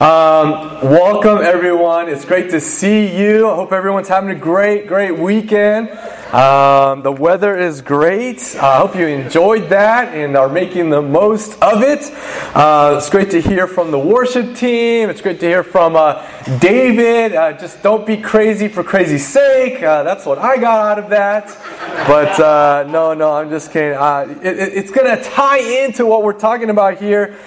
Um, welcome everyone. It's great to see you. I hope everyone's having a great, great weekend. Um, the weather is great. I hope you enjoyed that and are making the most of it. Uh, it's great to hear from the worship team. It's great to hear from uh, David. Uh, just don't be crazy for crazy's sake. Uh, that's what I got out of that. But uh, no, no, I'm just kidding. Uh, it, it's going to tie into what we're talking about here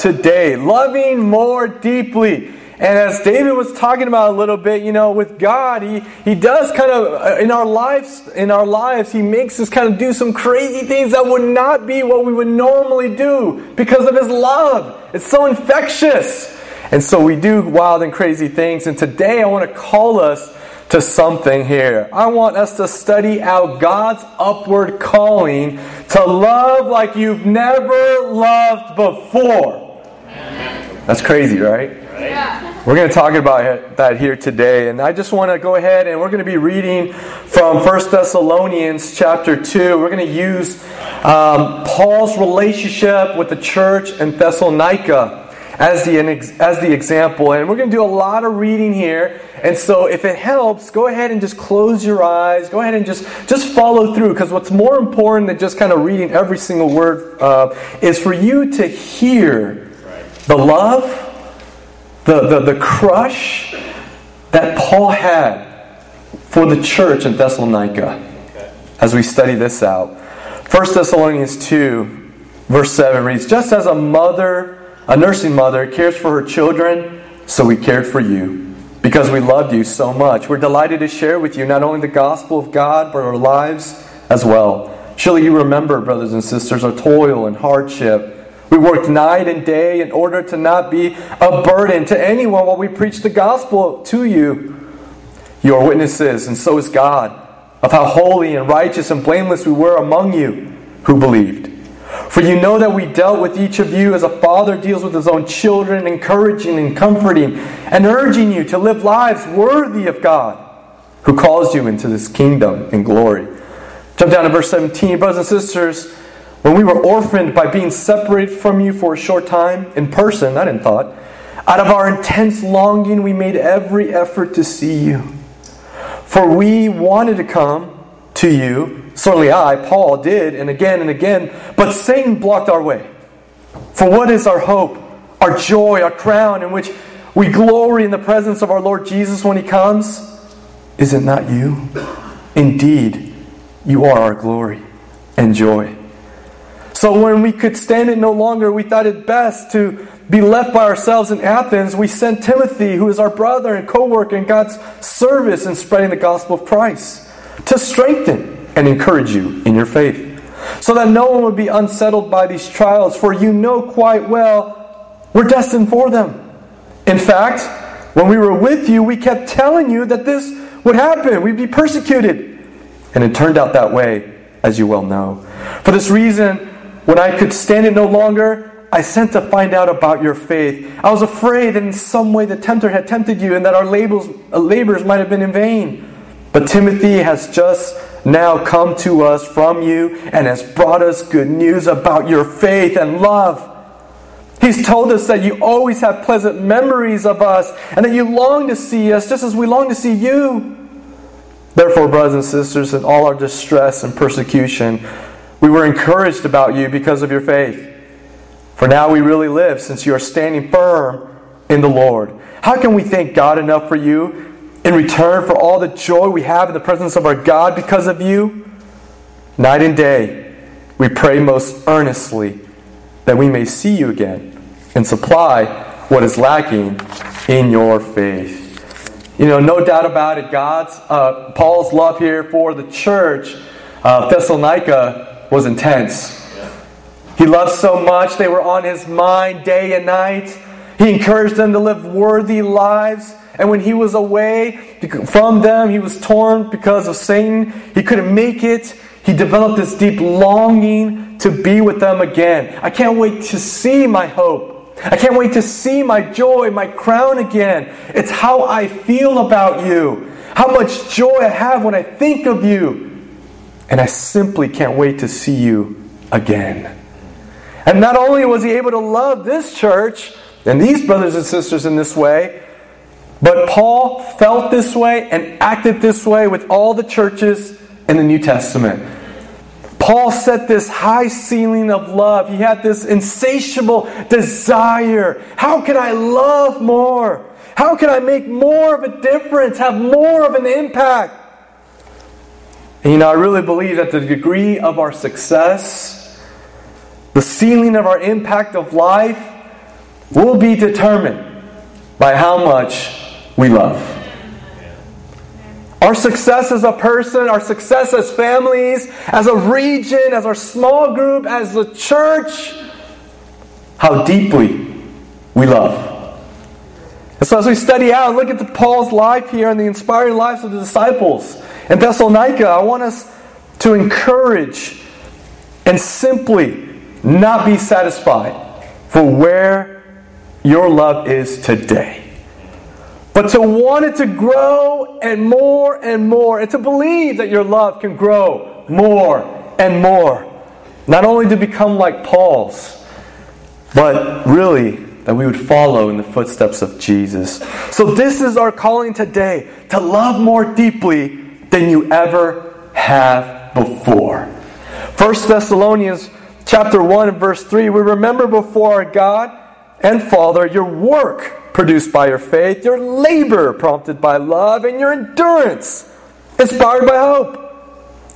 today. Loving more deeply. And as David was talking about a little bit, you know, with God, he, he does kind of uh, in our lives, in our lives, he makes us kind of do some crazy things that would not be what we would normally do because of his love. It's so infectious. And so we do wild and crazy things. And today I want to call us to something here. I want us to study out God's upward calling to love like you've never loved before. That's crazy, right? Yeah. We're going to talk about that here today. And I just want to go ahead and we're going to be reading from 1 Thessalonians chapter 2. We're going to use um, Paul's relationship with the church in Thessalonica as the, as the example. And we're going to do a lot of reading here. And so if it helps, go ahead and just close your eyes. Go ahead and just, just follow through. Because what's more important than just kind of reading every single word uh, is for you to hear the love the, the, the crush that Paul had for the church in Thessalonica as we study this out. 1 Thessalonians 2, verse 7 reads Just as a mother, a nursing mother, cares for her children, so we cared for you because we loved you so much. We're delighted to share with you not only the gospel of God, but our lives as well. Surely you remember, brothers and sisters, our toil and hardship we worked night and day in order to not be a burden to anyone while we preach the gospel to you. You are witnesses, and so is God, of how holy and righteous and blameless we were among you who believed. For you know that we dealt with each of you as a father deals with his own children, encouraging and comforting, and urging you to live lives worthy of God, who calls you into this kingdom and glory. Jump down to verse 17. Brothers and sisters, when we were orphaned by being separated from you for a short time, in person, not in thought, out of our intense longing, we made every effort to see you. For we wanted to come to you, certainly I, Paul, did, and again and again, but Satan blocked our way. For what is our hope, our joy, our crown, in which we glory in the presence of our Lord Jesus when he comes? Is it not you? Indeed, you are our glory and joy. So when we could stand it no longer, we thought it best to be left by ourselves in Athens. We sent Timothy, who is our brother and co worker in God's service in spreading the gospel of Christ, to strengthen and encourage you in your faith, so that no one would be unsettled by these trials, for you know quite well we're destined for them. In fact, when we were with you, we kept telling you that this would happen. We'd be persecuted. And it turned out that way, as you well know. For this reason, when I could stand it no longer, I sent to find out about your faith. I was afraid that in some way the tempter had tempted you and that our labels, uh, labors might have been in vain. But Timothy has just now come to us from you and has brought us good news about your faith and love. He's told us that you always have pleasant memories of us and that you long to see us just as we long to see you. Therefore, brothers and sisters, in all our distress and persecution, we were encouraged about you because of your faith. For now we really live since you are standing firm in the Lord. How can we thank God enough for you in return for all the joy we have in the presence of our God because of you? Night and day, we pray most earnestly that we may see you again and supply what is lacking in your faith. You know, no doubt about it, God's, uh, Paul's love here for the church of Thessalonica was intense. He loved so much, they were on his mind day and night. He encouraged them to live worthy lives. And when he was away from them, he was torn because of Satan. He couldn't make it. He developed this deep longing to be with them again. I can't wait to see my hope. I can't wait to see my joy, my crown again. It's how I feel about you, how much joy I have when I think of you. And I simply can't wait to see you again. And not only was he able to love this church, and these brothers and sisters in this way. But Paul felt this way and acted this way with all the churches in the New Testament. Paul set this high ceiling of love. He had this insatiable desire. How can I love more? How can I make more of a difference, have more of an impact? And you know, I really believe that the degree of our success, the ceiling of our impact of life, will be determined by how much we love. Our success as a person, our success as families, as a region, as our small group, as a church, how deeply we love. And so, as we study out, look at the Paul's life here and the inspiring lives of the disciples in Thessalonica, I want us to encourage and simply not be satisfied for where your love is today. But to want it to grow and more and more, and to believe that your love can grow more and more. Not only to become like Paul's, but really that we would follow in the footsteps of Jesus. So, this is our calling today to love more deeply than you ever have before. 1 Thessalonians chapter 1 and verse 3 we remember before our God and Father your work produced by your faith, your labor prompted by love, and your endurance inspired by hope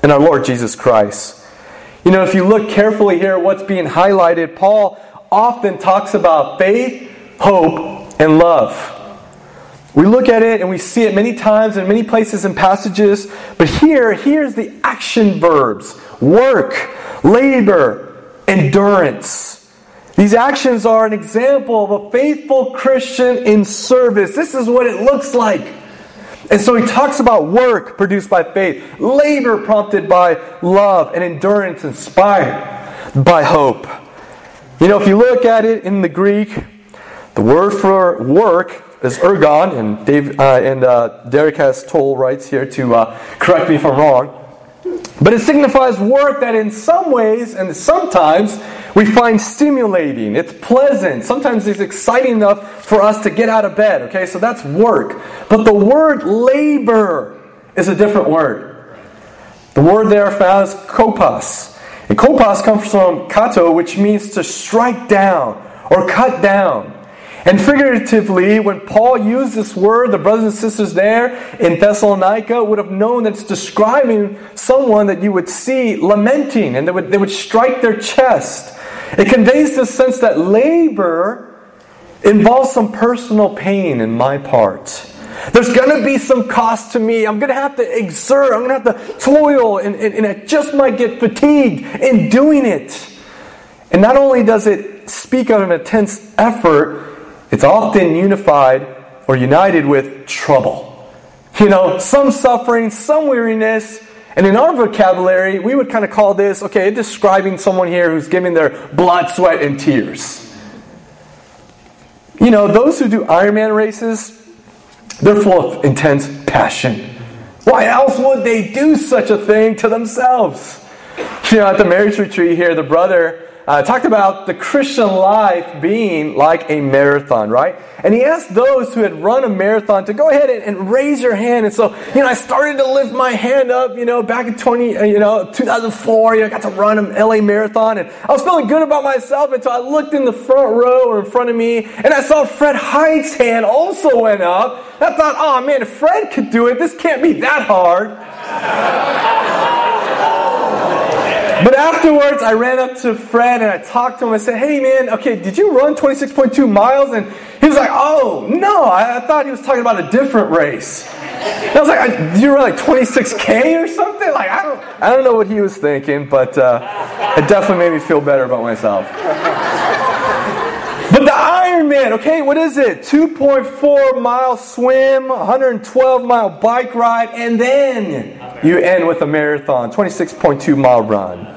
in our Lord Jesus Christ. You know, if you look carefully here at what's being highlighted, Paul often talks about faith, hope, and love. We look at it and we see it many times in many places and passages, but here, here's the action verbs work, labor, endurance. These actions are an example of a faithful Christian in service. This is what it looks like. And so he talks about work produced by faith, labor prompted by love, and endurance inspired by hope. You know, if you look at it in the Greek, the word for work is ergon, and Dave uh, and uh, Derek has told rights here to uh, correct me if I'm wrong. But it signifies work that in some ways and sometimes we find stimulating, it's pleasant, sometimes it's exciting enough for us to get out of bed, okay? So that's work. But the word labor is a different word. The word there found is kopos. And kopos comes from kato, which means to strike down or cut down. And figuratively, when Paul used this word, the brothers and sisters there in Thessalonica would have known that it's describing someone that you would see lamenting and they would, they would strike their chest it conveys this sense that labor involves some personal pain in my part. There's going to be some cost to me. I'm going to have to exert. I'm going to have to toil, and, and, and I just might get fatigued in doing it. And not only does it speak of an intense effort, it's often unified or united with trouble. You know, some suffering, some weariness, and in our vocabulary, we would kind of call this okay, describing someone here who's giving their blood, sweat, and tears. You know, those who do Ironman races, they're full of intense passion. Why else would they do such a thing to themselves? You know, at the marriage retreat here, the brother uh, talked about the Christian life being like a marathon, right? And he asked those who had run a marathon to go ahead and, and, raise your hand. And so, you know, I started to lift my hand up, you know, back in 20, uh, you know, 2004, you know, I got to run an LA marathon and I was feeling good about myself until I looked in the front row or in front of me and I saw Fred Height's hand also went up. I thought, oh man, if Fred could do it, this can't be that hard. But afterwards, I ran up to Fred and I talked to him. I said, Hey, man, okay, did you run 26.2 miles? And he was like, Oh, no, I, I thought he was talking about a different race. And I was like, Did you run like 26K or something? Like, I don't, I don't know what he was thinking, but uh, it definitely made me feel better about myself. Okay, what is it? 2.4 mile swim, 112 mile bike ride, and then you end with a marathon, 26.2 mile run.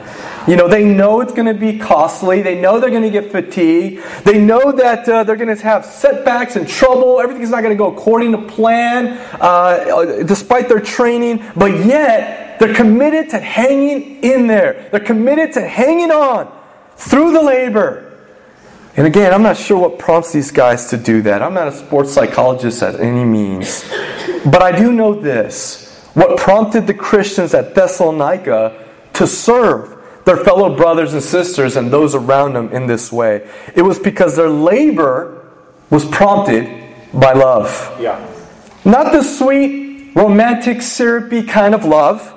You know, they know it's going to be costly. They know they're going to get fatigued. They know that uh, they're going to have setbacks and trouble. Everything's not going to go according to plan, uh, despite their training. But yet, they're committed to hanging in there. They're committed to hanging on through the labor And again, I'm not sure what prompts these guys to do that. I'm not a sports psychologist at any means. But I do know this what prompted the Christians at Thessalonica to serve their fellow brothers and sisters and those around them in this way. It was because their labor was prompted by love. Yeah. Not the sweet, romantic, syrupy kind of love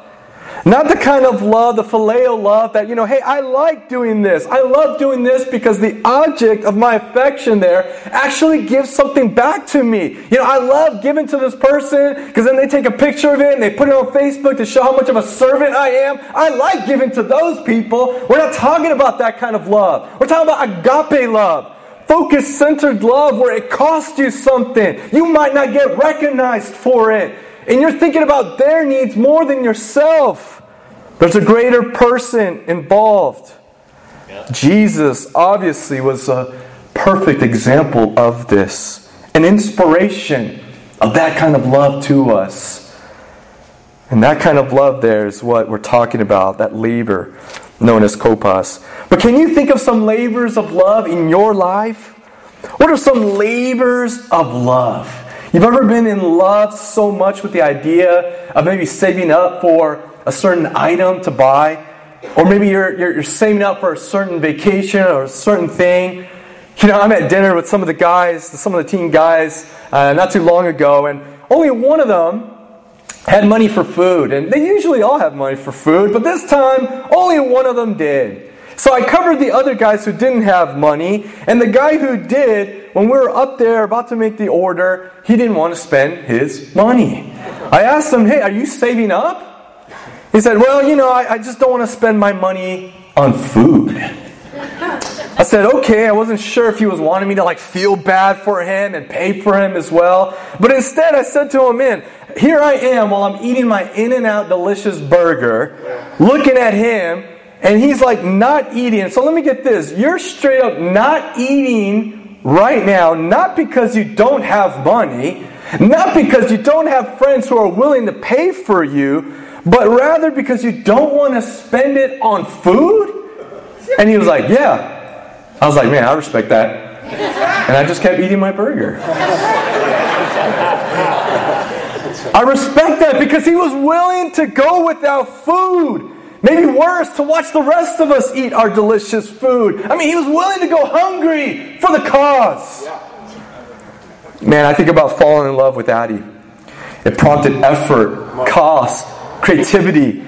not the kind of love, the phileo love that, you know, hey, I like doing this. I love doing this because the object of my affection there actually gives something back to me. You know, I love giving to this person because then they take a picture of it and they put it on Facebook to show how much of a servant I am. I like giving to those people. We're not talking about that kind of love. We're talking about agape love. Focus centered love where it costs you something. You might not get recognized for it. And you're thinking about their needs more than yourself. There's a greater person involved. Yeah. Jesus obviously was a perfect example of this, an inspiration of that kind of love to us. And that kind of love there is what we're talking about, that labor known as kopos. But can you think of some labors of love in your life? What are some labors of love? You've ever been in love so much with the idea of maybe saving up for a certain item to buy? Or maybe you're, you're, you're saving up for a certain vacation or a certain thing. You know, I'm at dinner with some of the guys, some of the teen guys, uh, not too long ago, and only one of them had money for food. And they usually all have money for food, but this time, only one of them did. So I covered the other guys who didn't have money, and the guy who did, when we were up there about to make the order, he didn't want to spend his money. I asked him, Hey, are you saving up? He said, Well, you know, I, I just don't want to spend my money on food. I said, okay, I wasn't sure if he was wanting me to like feel bad for him and pay for him as well. But instead, I said to him, man, here I am while I'm eating my In N Out delicious burger, looking at him, and he's like not eating. So let me get this. You're straight up not eating right now, not because you don't have money, not because you don't have friends who are willing to pay for you, but rather because you don't want to spend it on food? And he was like, Yeah. I was like, Man, I respect that. And I just kept eating my burger. I respect that because he was willing to go without food. Maybe worse, to watch the rest of us eat our delicious food. I mean, he was willing to go hungry for the cause. Man, I think about falling in love with Addie. It prompted effort, cost, creativity.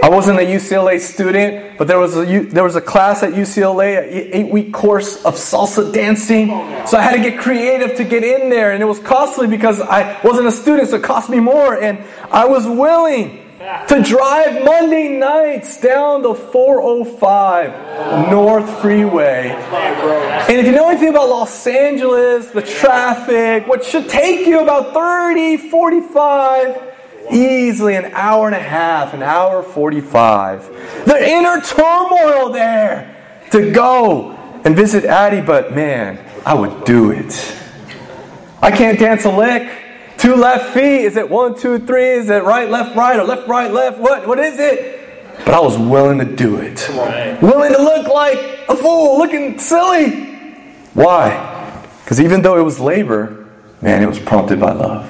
I wasn't a UCLA student, but there was a, there was a class at UCLA, an eight week course of salsa dancing. Oh, so I had to get creative to get in there, and it was costly because I wasn't a student, so it cost me more. And I was willing to drive Monday nights down the 405 North Freeway. And if you know anything about Los Angeles, the traffic, what should take you about 30, 45, easily an hour and a half, an hour 45. The inner turmoil there to go and visit Addie, but man, I would do it. I can't dance a lick. Two left feet. Is it one, two, three? Is it right, left, right, or left, right, left? What? What is it? But I was willing to do it. Right. Willing to look like a fool, looking silly. Why? Because even though it was labor, man, it was prompted by love.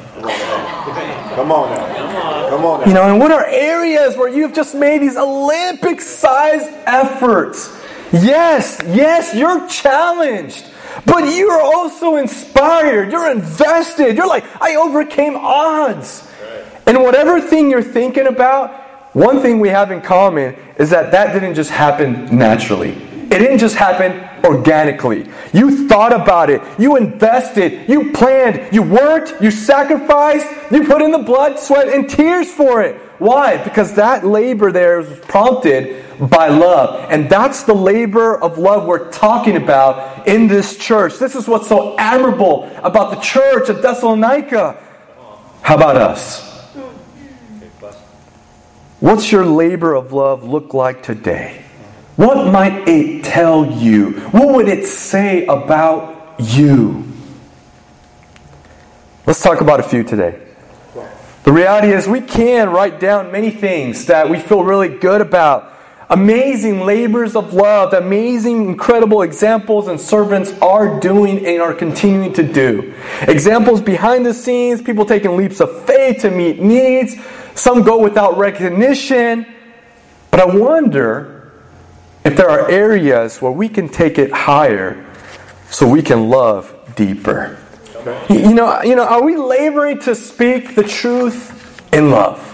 Come on now. Come on now. You know, and what are areas where you've just made these Olympic sized efforts? Yes, yes, you're challenged. But you are also inspired. You're invested. You're like, I overcame odds. And whatever thing you're thinking about, one thing we have in common is that that didn't just happen naturally. It didn't just happen organically. You thought about it. You invested. You planned. You worked. You sacrificed. You put in the blood, sweat, and tears for it. Why? Because that labor there was prompted by love. And that's the labor of love we're talking about in this church. This is what's so admirable about the church of Thessalonica. How about us? What's your labor of love look like today? What might it tell you? What would it say about you? Let's talk about a few today. The reality is, we can write down many things that we feel really good about amazing labors of love, amazing, incredible examples and servants are doing and are continuing to do. Examples behind the scenes, people taking leaps of faith to meet needs. Some go without recognition. But I wonder if there are areas where we can take it higher so we can love deeper. You know, you know, are we laboring to speak the truth in love?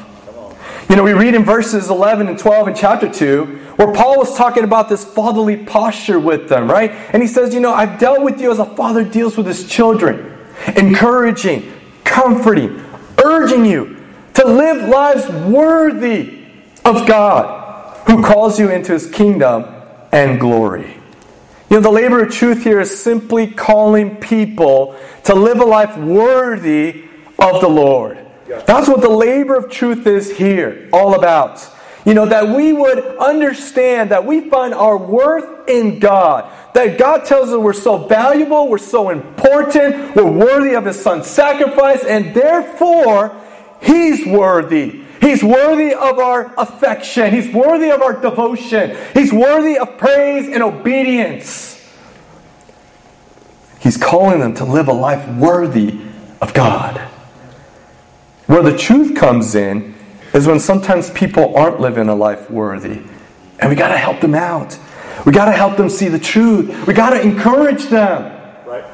You know, we read in verses 11 and 12 in chapter 2 where Paul was talking about this fatherly posture with them, right? And he says, You know, I've dealt with you as a father deals with his children, encouraging, comforting, urging you to live lives worthy of God who calls you into his kingdom and glory. You know, the labor of truth here is simply calling people to live a life worthy of the Lord. That's what the labor of truth is here, all about. You know, that we would understand that we find our worth in God. That God tells us we're so valuable, we're so important, we're worthy of His Son's sacrifice, and therefore, He's worthy. He's worthy of our affection. He's worthy of our devotion. He's worthy of praise and obedience. He's calling them to live a life worthy of God. Where the truth comes in is when sometimes people aren't living a life worthy. And we got to help them out. We got to help them see the truth. We got to encourage them. Right.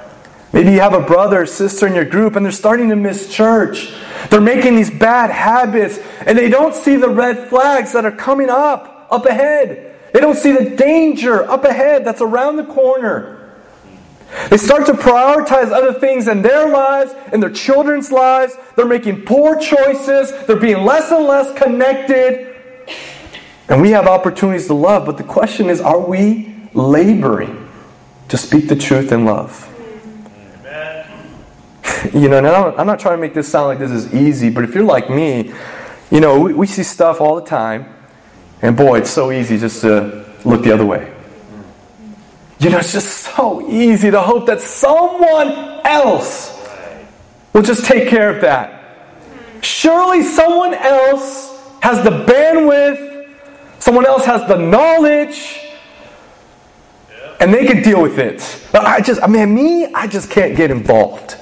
Maybe you have a brother or sister in your group and they're starting to miss church. They're making these bad habits and they don't see the red flags that are coming up, up ahead. They don't see the danger up ahead that's around the corner. They start to prioritize other things in their lives, in their children's lives. They're making poor choices. They're being less and less connected. And we have opportunities to love, but the question is are we laboring to speak the truth in love? you know, and I'm not trying to make this sound like this is easy, but if you're like me, you know, we, we see stuff all the time, and boy, it's so easy just to look the other way. You know, it's just so easy to hope that someone else will just take care of that. Surely someone else has the bandwidth, someone else has the knowledge, and they can deal with it. But I just, I mean, me, I just can't get involved.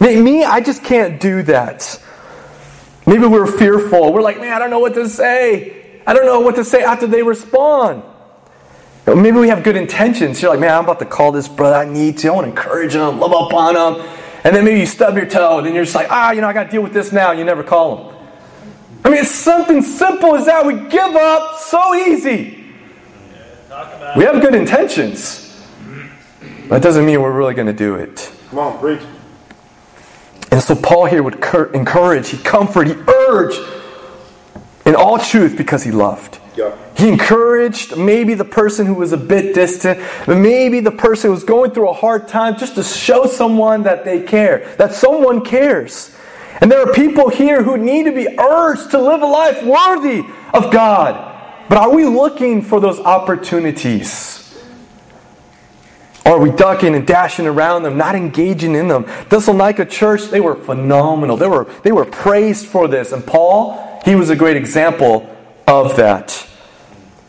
I mean, me, I just can't do that. Maybe we're fearful. We're like, man, I don't know what to say. I don't know what to say after they respond. Maybe we have good intentions. You're like, man, I'm about to call this brother. I need to. I want to encourage him, love up on him. And then maybe you stub your toe, and you're just like, ah, you know, I got to deal with this now. You never call him. I mean, it's something simple as that. We give up so easy. We have good intentions, That doesn't mean we're really going to do it. Come on, preach. And so Paul here would encourage, he comfort, he urge in all truth because he loved. He encouraged maybe the person who was a bit distant, maybe the person who was going through a hard time, just to show someone that they care, that someone cares. And there are people here who need to be urged to live a life worthy of God. But are we looking for those opportunities? Or are we ducking and dashing around them, not engaging in them? Thessalonica church, they were phenomenal. They were, they were praised for this. And Paul, he was a great example of that.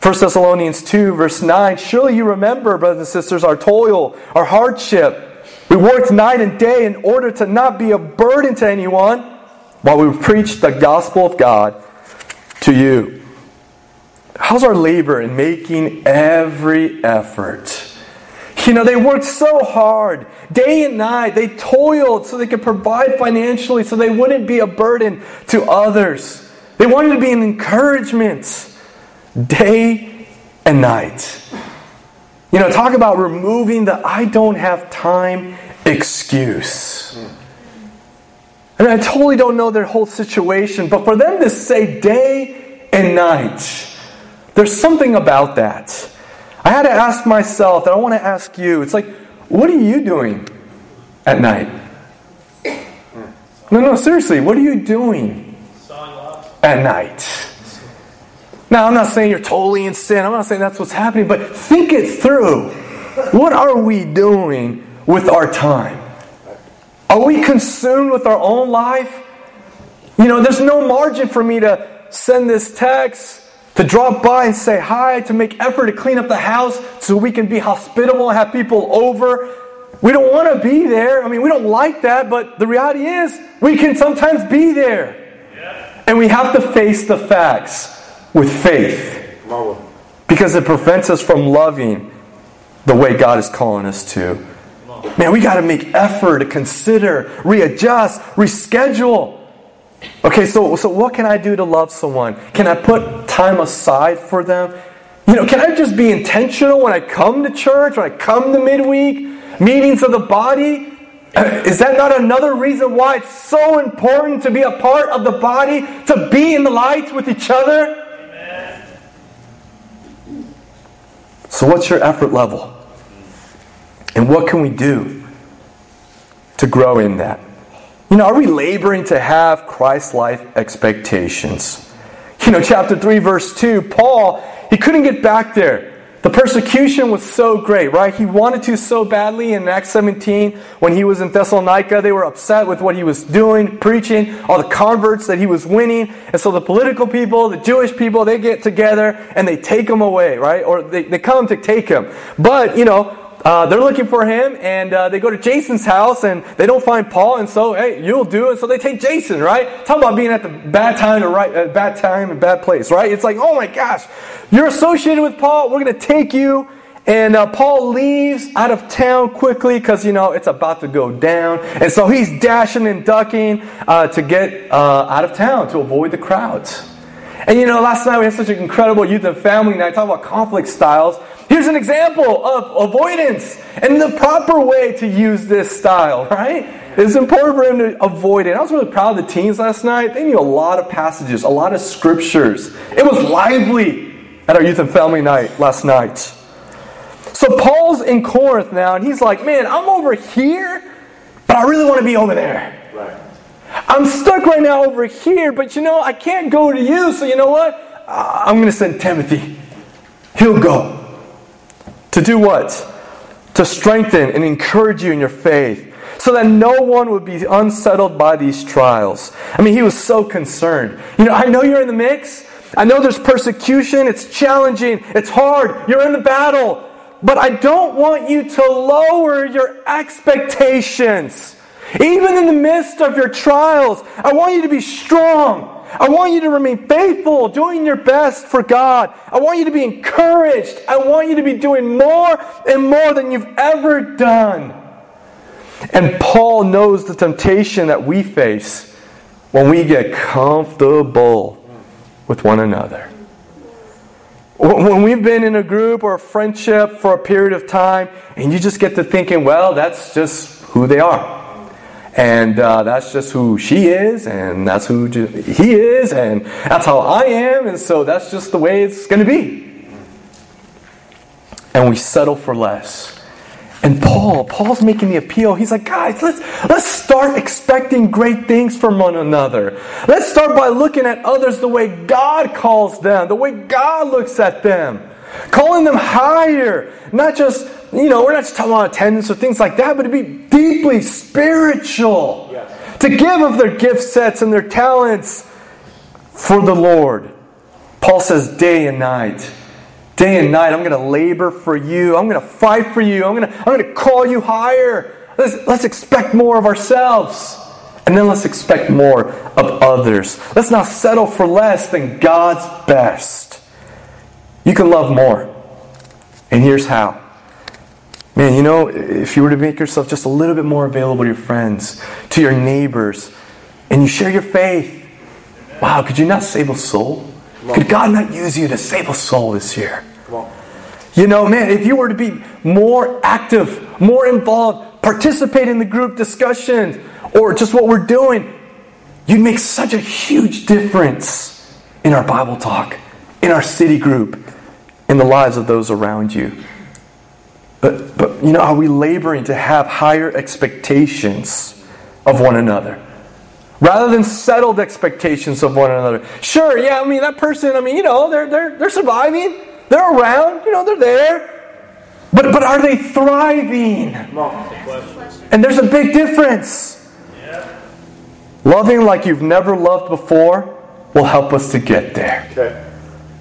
1 Thessalonians 2, verse 9 Surely you remember, brothers and sisters, our toil, our hardship. We worked night and day in order to not be a burden to anyone while we preached the gospel of God to you. How's our labor in making every effort? You know, they worked so hard, day and night. They toiled so they could provide financially so they wouldn't be a burden to others. They wanted to be an encouragement day and night. You know, talk about removing the I don't have time excuse. Mean, I totally don't know their whole situation, but for them to say day and night, there's something about that. I had to ask myself, and I want to ask you, it's like, what are you doing at night? No, no, seriously, what are you doing at night. Now, I'm not saying you're totally in sin. I'm not saying that's what's happening, but think it through. What are we doing with our time? Are we consumed with our own life? You know, there's no margin for me to send this text, to drop by and say hi, to make effort to clean up the house so we can be hospitable and have people over. We don't want to be there. I mean, we don't like that, but the reality is we can sometimes be there. And we have to face the facts with faith because it prevents us from loving the way God is calling us to. Man, we got to make effort to consider, readjust, reschedule. Okay, so, so what can I do to love someone? Can I put time aside for them? You know, can I just be intentional when I come to church, when I come to midweek, meetings of the body? Is that not another reason why it's so important to be a part of the body, to be in the light with each other? So, what's your effort level? And what can we do to grow in that? You know, are we laboring to have Christ like expectations? You know, chapter 3, verse 2, Paul, he couldn't get back there. The persecution was so great, right? He wanted to so badly in Acts 17 when he was in Thessalonica. They were upset with what he was doing, preaching, all the converts that he was winning. And so the political people, the Jewish people, they get together and they take him away, right? Or they, they come to take him. But, you know, uh, they're looking for him, and uh, they go to Jason's house, and they don't find Paul, and so hey, you'll do it. So they take Jason, right? Talk about being at the bad time, the right, uh, bad time, and bad place, right? It's like, oh my gosh, you're associated with Paul. We're to take you. And uh, Paul leaves out of town quickly because, you know, it's about to go down. And so he's dashing and ducking uh, to get uh, out of town to avoid the crowds. And, you know, last night we had such an incredible youth and family night, talking about conflict styles. Here's an example of avoidance and the proper way to use this style, right? It's important for him to avoid it. I was really proud of the teens last night. They knew a lot of passages, a lot of scriptures. It was lively at our youth and family night last night. So Paul's in Corinth now, and he's like, man, I'm over here, but I really want to be over there. I'm stuck right now over here, but you know, I can't go to you, so you know what? I'm going to send Timothy. He'll go. To do what? To strengthen and encourage you in your faith so that no one would be unsettled by these trials. I mean, he was so concerned. You know, I know you're in the mix. I know there's persecution. It's challenging. It's hard. You're in the battle. But I don't want you to lower your expectations. Even in the midst of your trials, I want you to be strong. I want you to remain faithful, doing your best for God. I want you to be encouraged. I want you to be doing more and more than you've ever done. And Paul knows the temptation that we face when we get comfortable with one another. When we've been in a group or a friendship for a period of time, and you just get to thinking, well, that's just who they are. And uh, that's just who she is, and that's who he is, and that's how I am, and so that's just the way it's going to be. And we settle for less. And Paul, Paul's making the appeal. He's like, guys, let's let's start expecting great things from one another. Let's start by looking at others the way God calls them, the way God looks at them, calling them higher, not just you know, we're not just talking about attendance or things like that, but to be deeply spiritual. Yes. To give of their gift sets and their talents for the Lord. Paul says, day and night. Day and night, I'm going to labor for you. I'm going to fight for you. I'm going to, I'm going to call you higher. Let's, let's expect more of ourselves. And then let's expect more of others. Let's not settle for less than God's best. You can love more. And here's how Man, you know, if you were to make yourself just a little bit more available to your friends, to your neighbors, and you share your faith, wow, could you not save a soul? Could God not use you to save a soul this year? You know, man, if you were to be more active, more involved, participate in the group discussions, or just what we're doing, you'd make such a huge difference in our Bible talk, in our city group, in the lives of those around you. But, but, you know, are we laboring to have higher expectations of one another? Rather than settled expectations of one another. Sure, yeah, I mean, that person, I mean, you know, they're, they're, they're surviving. They're around, you know, they're there. But, but are they thriving? And there's a big difference. Loving like you've never loved before will help us to get there. Okay.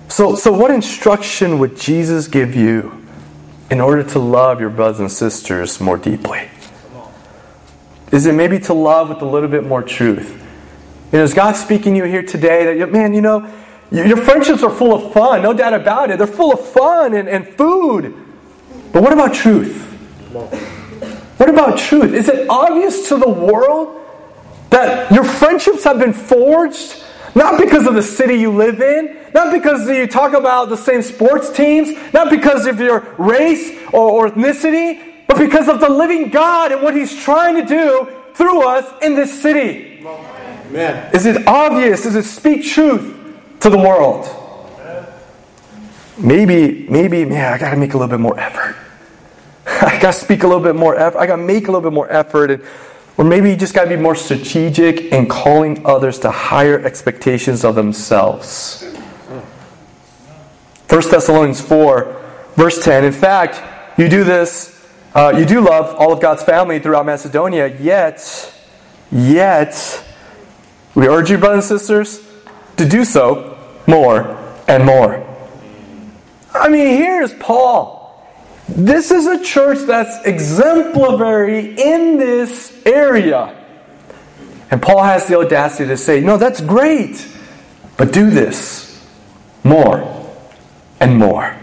So, so what instruction would Jesus give you in order to love your brothers and sisters more deeply? Is it maybe to love with a little bit more truth? You know, is God speaking to you here today that, man, you know, your friendships are full of fun, no doubt about it. They're full of fun and, and food. But what about truth? What about truth? Is it obvious to the world that your friendships have been forged not because of the city you live in, not because you talk about the same sports teams, not because of your race or, ethnicity, but because of the living God and what He's trying to do through us in this city. Amen. Is it obvious? Does it speak truth to the world? Maybe, maybe, man, I got to make a little bit more effort. I got to speak a little bit more effort. I got to make a little bit more effort. And or maybe you just got to be more strategic in calling others to higher expectations of themselves. 1 Thessalonians 4, verse 10. In fact, you do this, uh, you do love all of God's family throughout Macedonia, yet, yet, we urge you, brothers and sisters, to do so more and more. I mean, here's Paul this is a church that's exemplary in this area. And Paul has the audacity to say, No, that's great, but do this more and more.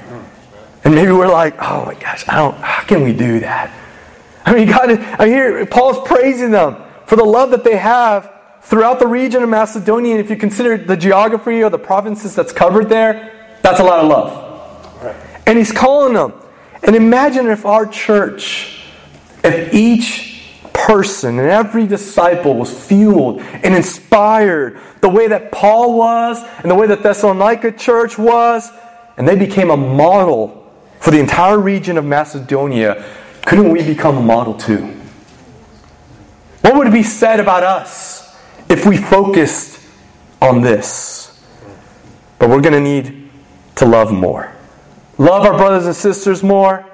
And maybe we're like, Oh my gosh, I don't, how can we do that? I mean, God, I hear Paul's praising them for the love that they have throughout the region of Macedonia. And if you consider the geography or the provinces that's covered there, that's a lot of love. And he's calling them and imagine if our church, if each person and every disciple was fueled and inspired the way that Paul was and the way that Thessalonica church was, and they became a model for the entire region of Macedonia, couldn't we become a model too? What would be said about us if we focused on this? But we're going to need to love more love our brothers and sisters more,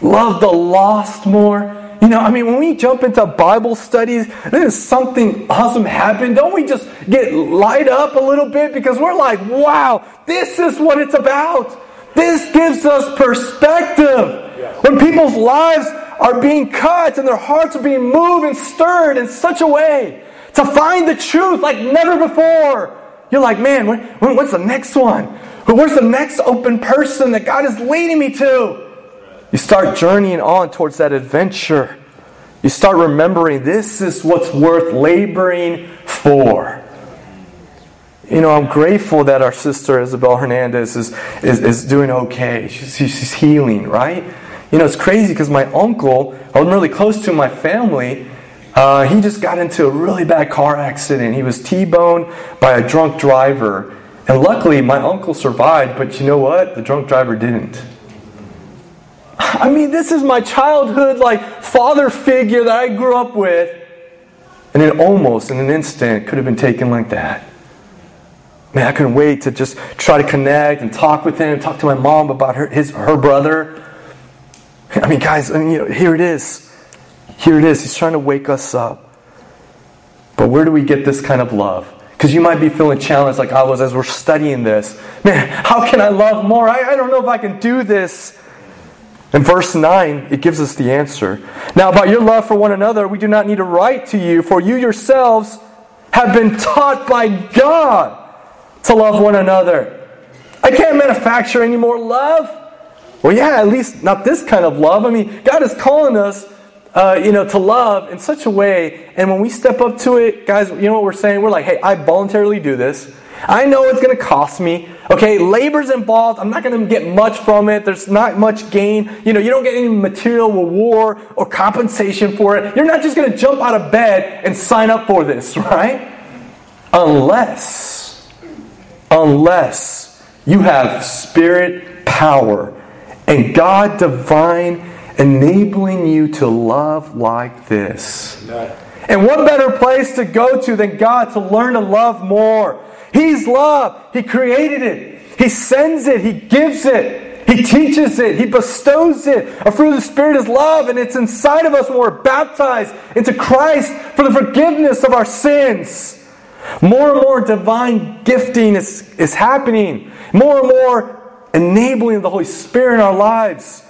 love the lost more. You know, I mean, when we jump into Bible studies, there's something awesome happen. Don't we just get light up a little bit because we're like, wow, this is what it's about. This gives us perspective. When people's lives are being cut and their hearts are being moved and stirred in such a way to find the truth like never before, you're like, man, when, when, what's the next one? But where's the next open person that God is leading me to? You start journeying on towards that adventure. You start remembering this is what's worth laboring for. You know, I'm grateful that our sister Isabel Hernandez is, is, is doing okay. She's, she's healing, right? You know, it's crazy because my uncle, I'm really close to my family, uh, he just got into a really bad car accident. He was T boned by a drunk driver. And luckily, my uncle survived, but you know what? The drunk driver didn't. I mean, this is my childhood, like, father figure that I grew up with. And it almost in an instant could have been taken like that. Man, I couldn't wait to just try to connect and talk with him, talk to my mom about her, his, her brother. I mean, guys, I mean, you know, here it is. Here it is. He's trying to wake us up. But where do we get this kind of love? Because you might be feeling challenged like I was as we're studying this. Man, how can I love more? I, I don't know if I can do this. In verse 9, it gives us the answer. Now, about your love for one another, we do not need to write to you, for you yourselves have been taught by God to love one another. I can't manufacture any more love. Well, yeah, at least not this kind of love. I mean, God is calling us uh, you know, to love in such a way. And when we step up to it, guys, you know what we're saying? We're like, hey, I voluntarily do this. I know it's going to cost me. Okay, labor's involved. I'm not going to get much from it. There's not much gain. You know, you don't get any material reward or compensation for it. You're not just going to jump out of bed and sign up for this, right? Unless, unless you have spirit power and God divine enabling you to love like this. And what better place to go to than God to learn to love more? He's love. He created it. He sends it. He gives it. He teaches it. He bestows it. A fruit of the Spirit is love, and it's inside of us when we're baptized into Christ for the forgiveness of our sins. More and more divine gifting is, is happening. more and more enabling the Holy Spirit in our lives.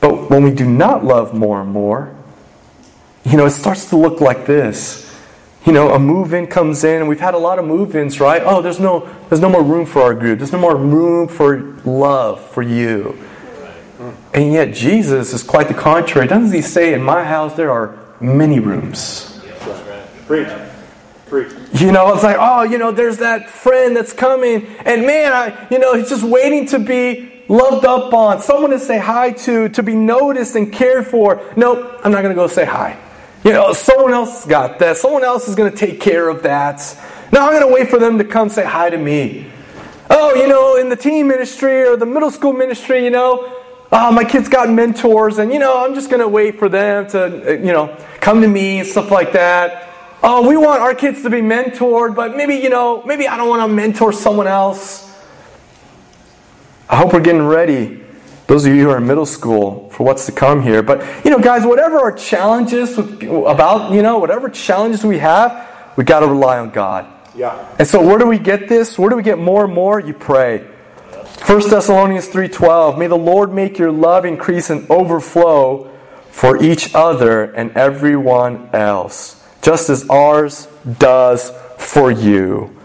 But when we do not love more and more, you know, it starts to look like this. You know, a move in comes in, and we've had a lot of move ins, right? Oh, there's no, there's no more room for our group. There's no more room for love for you. And yet, Jesus is quite the contrary. Doesn't he say, In my house there are many rooms? Preach. Preach. You know, it's like, oh, you know, there's that friend that's coming, and man, I, you know, he's just waiting to be loved up on, someone to say hi to, to be noticed and cared for. Nope, I'm not going to go say hi. You know, someone else got that. Someone else is going to take care of that. Now I'm going to wait for them to come say hi to me. Oh, you know, in the teen ministry or the middle school ministry, you know, oh, my kids got mentors, and, you know, I'm just going to wait for them to, uh, you know, come to me and stuff like that. Oh, we want our kids to be mentored, but maybe, you know, maybe I don't want to mentor someone else. I hope we're getting ready those of you who are in middle school for what's to come here. But, you know, guys, whatever our challenges about, you know, whatever challenges we have, we got to rely on God. Yeah. And so where do we get this? Where do we get more and more? You pray. 1 Thessalonians 3:12 May the Lord make your love increase and overflow for each other and everyone else, just as ours does for you.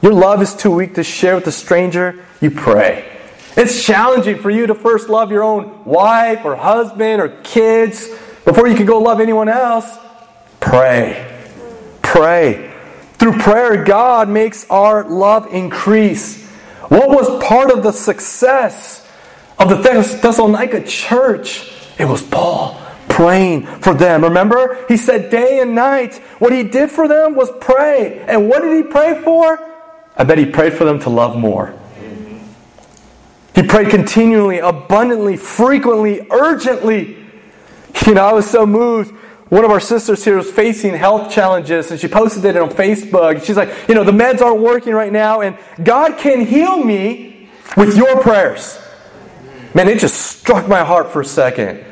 Your love is too weak to share with a stranger, you pray. It's challenging for you to first love your own wife or husband or kids before you can go love anyone else. Pray. Pray. Through prayer, God makes our love increase. What was part of the success of the Thessalonica church? It was Paul praying for them. Remember? He said day and night. What he did for them was pray. And what did he pray for? I bet he prayed for them to love more. He prayed continually, abundantly, frequently, urgently. You know, I was so moved. One of our sisters here was facing health challenges, and she posted it on Facebook. She's like, you know, the meds aren't working right now, and God can heal me with your prayers. Man, it just struck my heart for a second.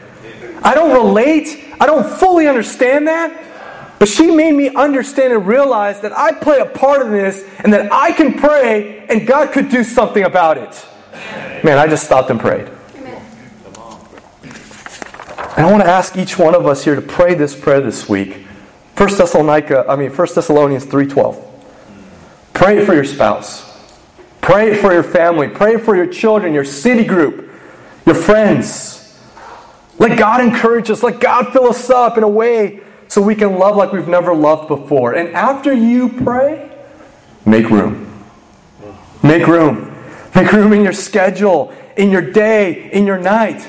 I don't relate, I don't fully understand that, but she made me understand and realize that I play a part in this and that I can pray and God could do something about it. Man, I just stopped and prayed. And I want to ask each one of us here to pray this prayer this week. First Thessalonica, I mean First Thessalonians 3:12. Pray for your spouse. Pray for your family. Pray for your children, your city group, your friends. Let God encourage us. Let God fill us up in a way so we can love like we've never loved before. And after you pray, make room. Make room. Make room in your schedule, in your day, in your night.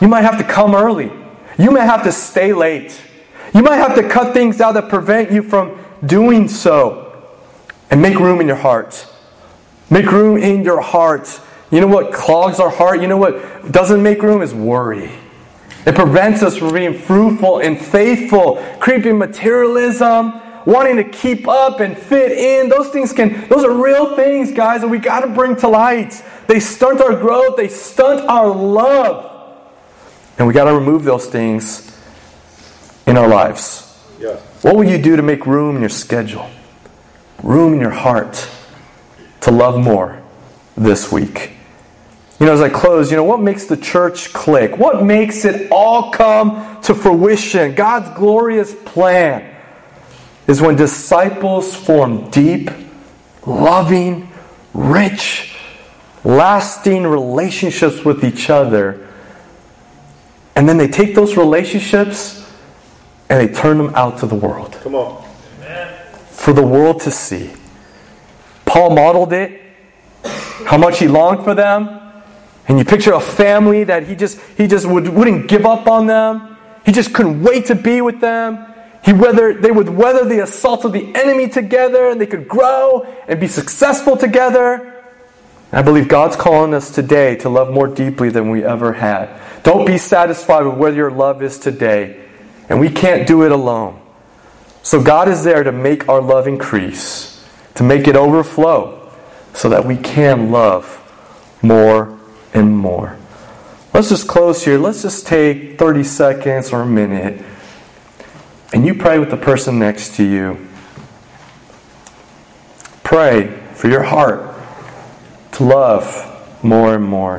You might have to come early. You might have to stay late. You might have to cut things out that prevent you from doing so. And make room in your heart. Make room in your heart. You know what clogs our heart? You know what doesn't make room is worry. It prevents us from being fruitful and faithful. Creeping materialism, wanting to keep up and fit in. Those things can, those are real things, guys, and we got to bring to light. They stunt our growth, they stunt our love. And we got to remove those things in our lives. Yes. What will you do to make room in your schedule, room in your heart to love more this week? You know, as I close, you know, what makes the church click? What makes it all come to fruition? God's glorious plan is when disciples form deep, loving, rich, lasting relationships with each other. And then they take those relationships and they turn them out to the world. Come on. For the world to see. Paul modeled it, how much he longed for them. And you picture a family that he just he just would, wouldn't give up on them. He just couldn't wait to be with them. He weather, they would weather the assaults of the enemy together and they could grow and be successful together. I believe God's calling us today to love more deeply than we ever had. Don't be satisfied with where your love is today. And we can't do it alone. So God is there to make our love increase, to make it overflow, so that we can love more and more. Let's just close here. Let's just take 30 seconds or a minute and you pray with the person next to you. Pray for your heart to love more and more.